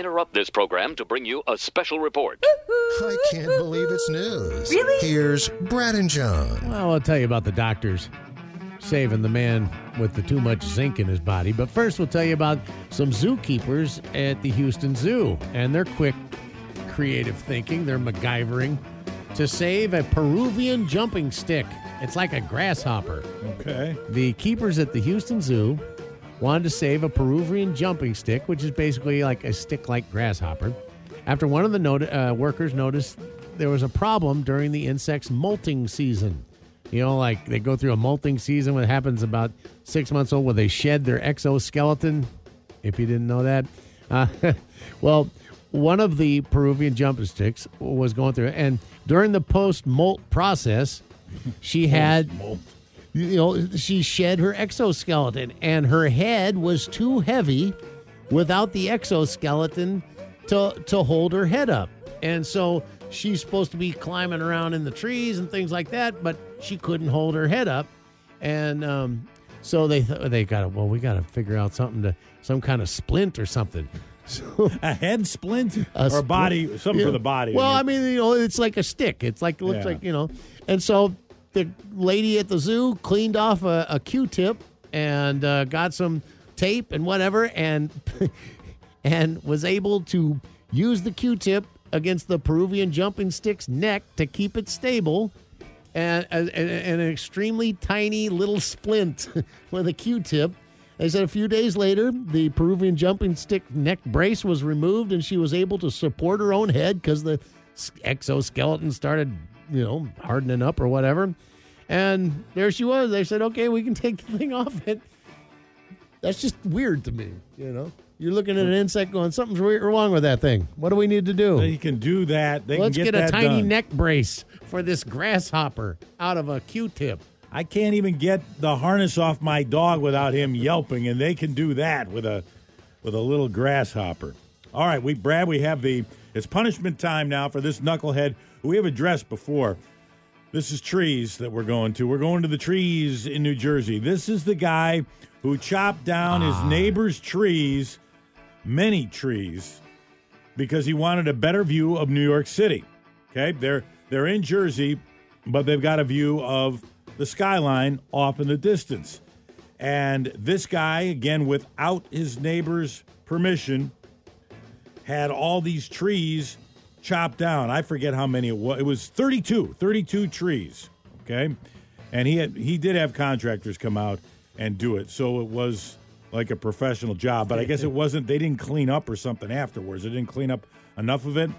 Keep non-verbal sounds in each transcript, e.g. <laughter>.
interrupt this program to bring you a special report. I can't believe it's news. Really? Here's Brad and John. Well, I'll tell you about the doctors saving the man with the too much zinc in his body. But first, we'll tell you about some zookeepers at the Houston Zoo and their quick, creative thinking. They're MacGyvering to save a Peruvian jumping stick. It's like a grasshopper. Okay. The keepers at the Houston Zoo wanted to save a Peruvian jumping stick, which is basically like a stick like grasshopper, after one of the not- uh, workers noticed there was a problem during the insect's molting season. You know, like they go through a molting season when it happens about six months old where they shed their exoskeleton, if you didn't know that. Uh, <laughs> well, one of the Peruvian jumping sticks was going through, and during the post molt process, she had you know, she shed her exoskeleton, and her head was too heavy without the exoskeleton to to hold her head up. And so she's supposed to be climbing around in the trees and things like that, but she couldn't hold her head up. And um, so they th- they got to well, we got to figure out something to some kind of splint or something. <laughs> So A head splint a or splint. body, something Yeah. for the body. Well, I mean, you know, it's like a stick. It's like it looks Yeah. like you know, and so the lady at the zoo cleaned off a, a Q-tip and uh, got some tape and whatever, and <laughs> and was able to use the Q-tip against the Peruvian jumping stick's neck to keep it stable. And, and, and an extremely tiny little splint <laughs> with a Q-tip. They said a few days later, the Peruvian jumping stick neck brace was removed, and she was able to support her own head because the exoskeleton started, you know, hardening up or whatever. And there she was. They said, "Okay, we can take the thing off it." That's just weird to me, you know. You're looking at an insect, going, "Something's weird wrong with that thing. What do we need to do?" They can do that. They Let's can get, get, a tiny done. neck brace for this grasshopper out of a Q-tip. I can't even get the harness off my dog without him yelping, and they can do that with a with a little grasshopper. All right, we Brad, we have the it's punishment time now for this knucklehead who we have addressed before. This is trees that we're going to. We're going to the trees in New Jersey. This is the guy who chopped down his ah. neighbor's trees, many trees, because he wanted a better view of New York City. Okay, they're they're in Jersey, but they've got a view of the skyline off in the distance. And this guy, again, without his neighbor's permission, had all these trees chopped down. I forget how many it was. It was 32, 32 trees. Okay. And he had he did have contractors come out and do it. So it was like a professional job. But I guess it wasn't they didn't clean up or something afterwards. They didn't clean up enough of it.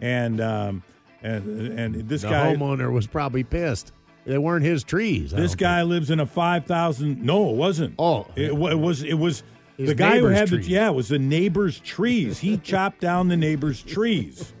And um and and this The guy homeowner was probably pissed. They weren't his trees. I this guy lives in a five thousand. No, it wasn't. Oh. it, it was. It was His the guy who had the yeah. It was the neighbor's trees. He <laughs> chopped down the neighbor's trees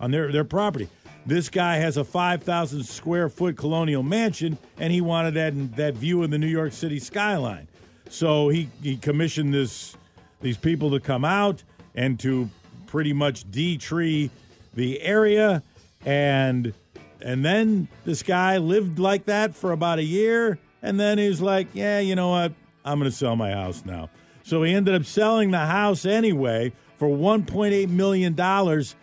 on their their property. This guy has a five thousand square foot colonial mansion, and he wanted that that view of the New York City skyline. So he he commissioned this these people to come out and to pretty much de-tree the area and and then this guy lived like that for about a year and then he's like yeah you know what i'm going to sell my house now so he ended up selling the house anyway for 1.8 million dollars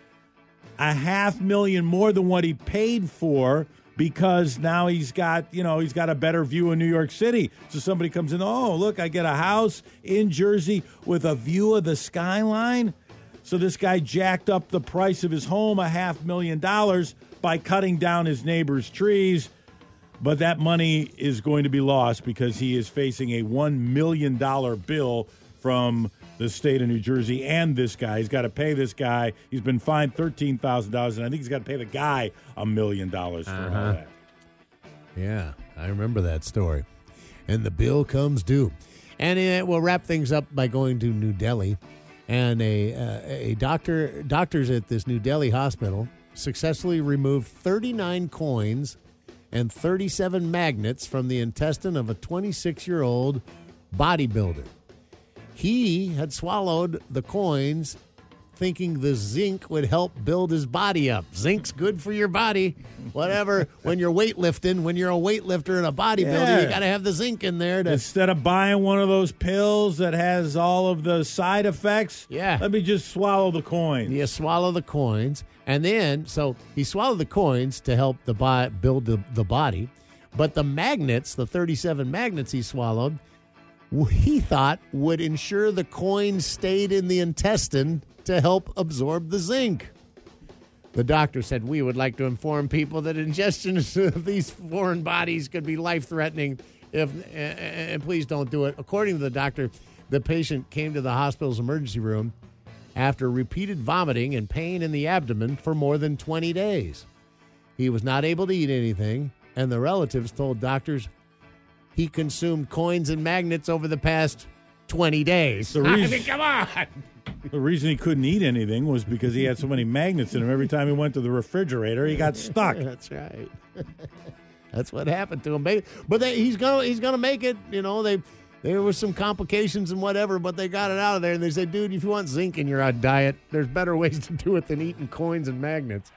a half million more than what he paid for because now he's got you know he's got a better view of New York City. So somebody comes in, oh look, I get a house in Jersey with a view of the skyline. So this guy jacked up the price of his home a half million dollars by cutting down his neighbor's trees. But that money is going to be lost because he is facing a $1 million bill from the state of New Jersey and this guy. He's got to pay this guy. He's been fined $13,000, and I think he's got to pay the guy a million dollars for all that. Yeah, I remember that story. And the bill comes due. And uh, we'll wrap things up by going to New Delhi. And a, uh, a doctor, doctors at this New Delhi hospital successfully removed 39 coins and 37 magnets from the intestine of a 26 year old bodybuilder. He had swallowed the coins thinking the zinc would help build his body up. Zinc's good for your body. Whatever. <laughs> when you're weightlifting, when you're a weightlifter and a bodybuilder, Yeah. you got to have the zinc in there to. Instead of buying one of those pills that has all of the side effects, Yeah. let me just swallow the coins. You swallow the coins, and then so he swallowed the coins to help the bo- build the, the body, but the magnets, the thirty-seven magnets he swallowed, he thought would ensure the coins stayed in the intestine to help absorb the zinc. The doctor said we would like to inform people that ingestion <laughs> of these foreign bodies could be life-threatening. If and please don't do it. According to the doctor, the patient came to the hospital's emergency room after repeated vomiting and pain in the abdomen for more than 20 days. He was not able to eat anything, and the relatives told doctors he consumed coins and magnets over the past 20 days. The <laughs> I reason- mean, come on. The reason he couldn't eat anything was because he had so many magnets in him. Every time he went to the refrigerator, he got stuck. <laughs> That's right. <laughs> That's what happened to him. But they, he's gonna he's gonna make it. You know they there was some complications and whatever, but they got it out of there. And they said, dude, if you want zinc in your diet, there's better ways to do it than eating coins and magnets.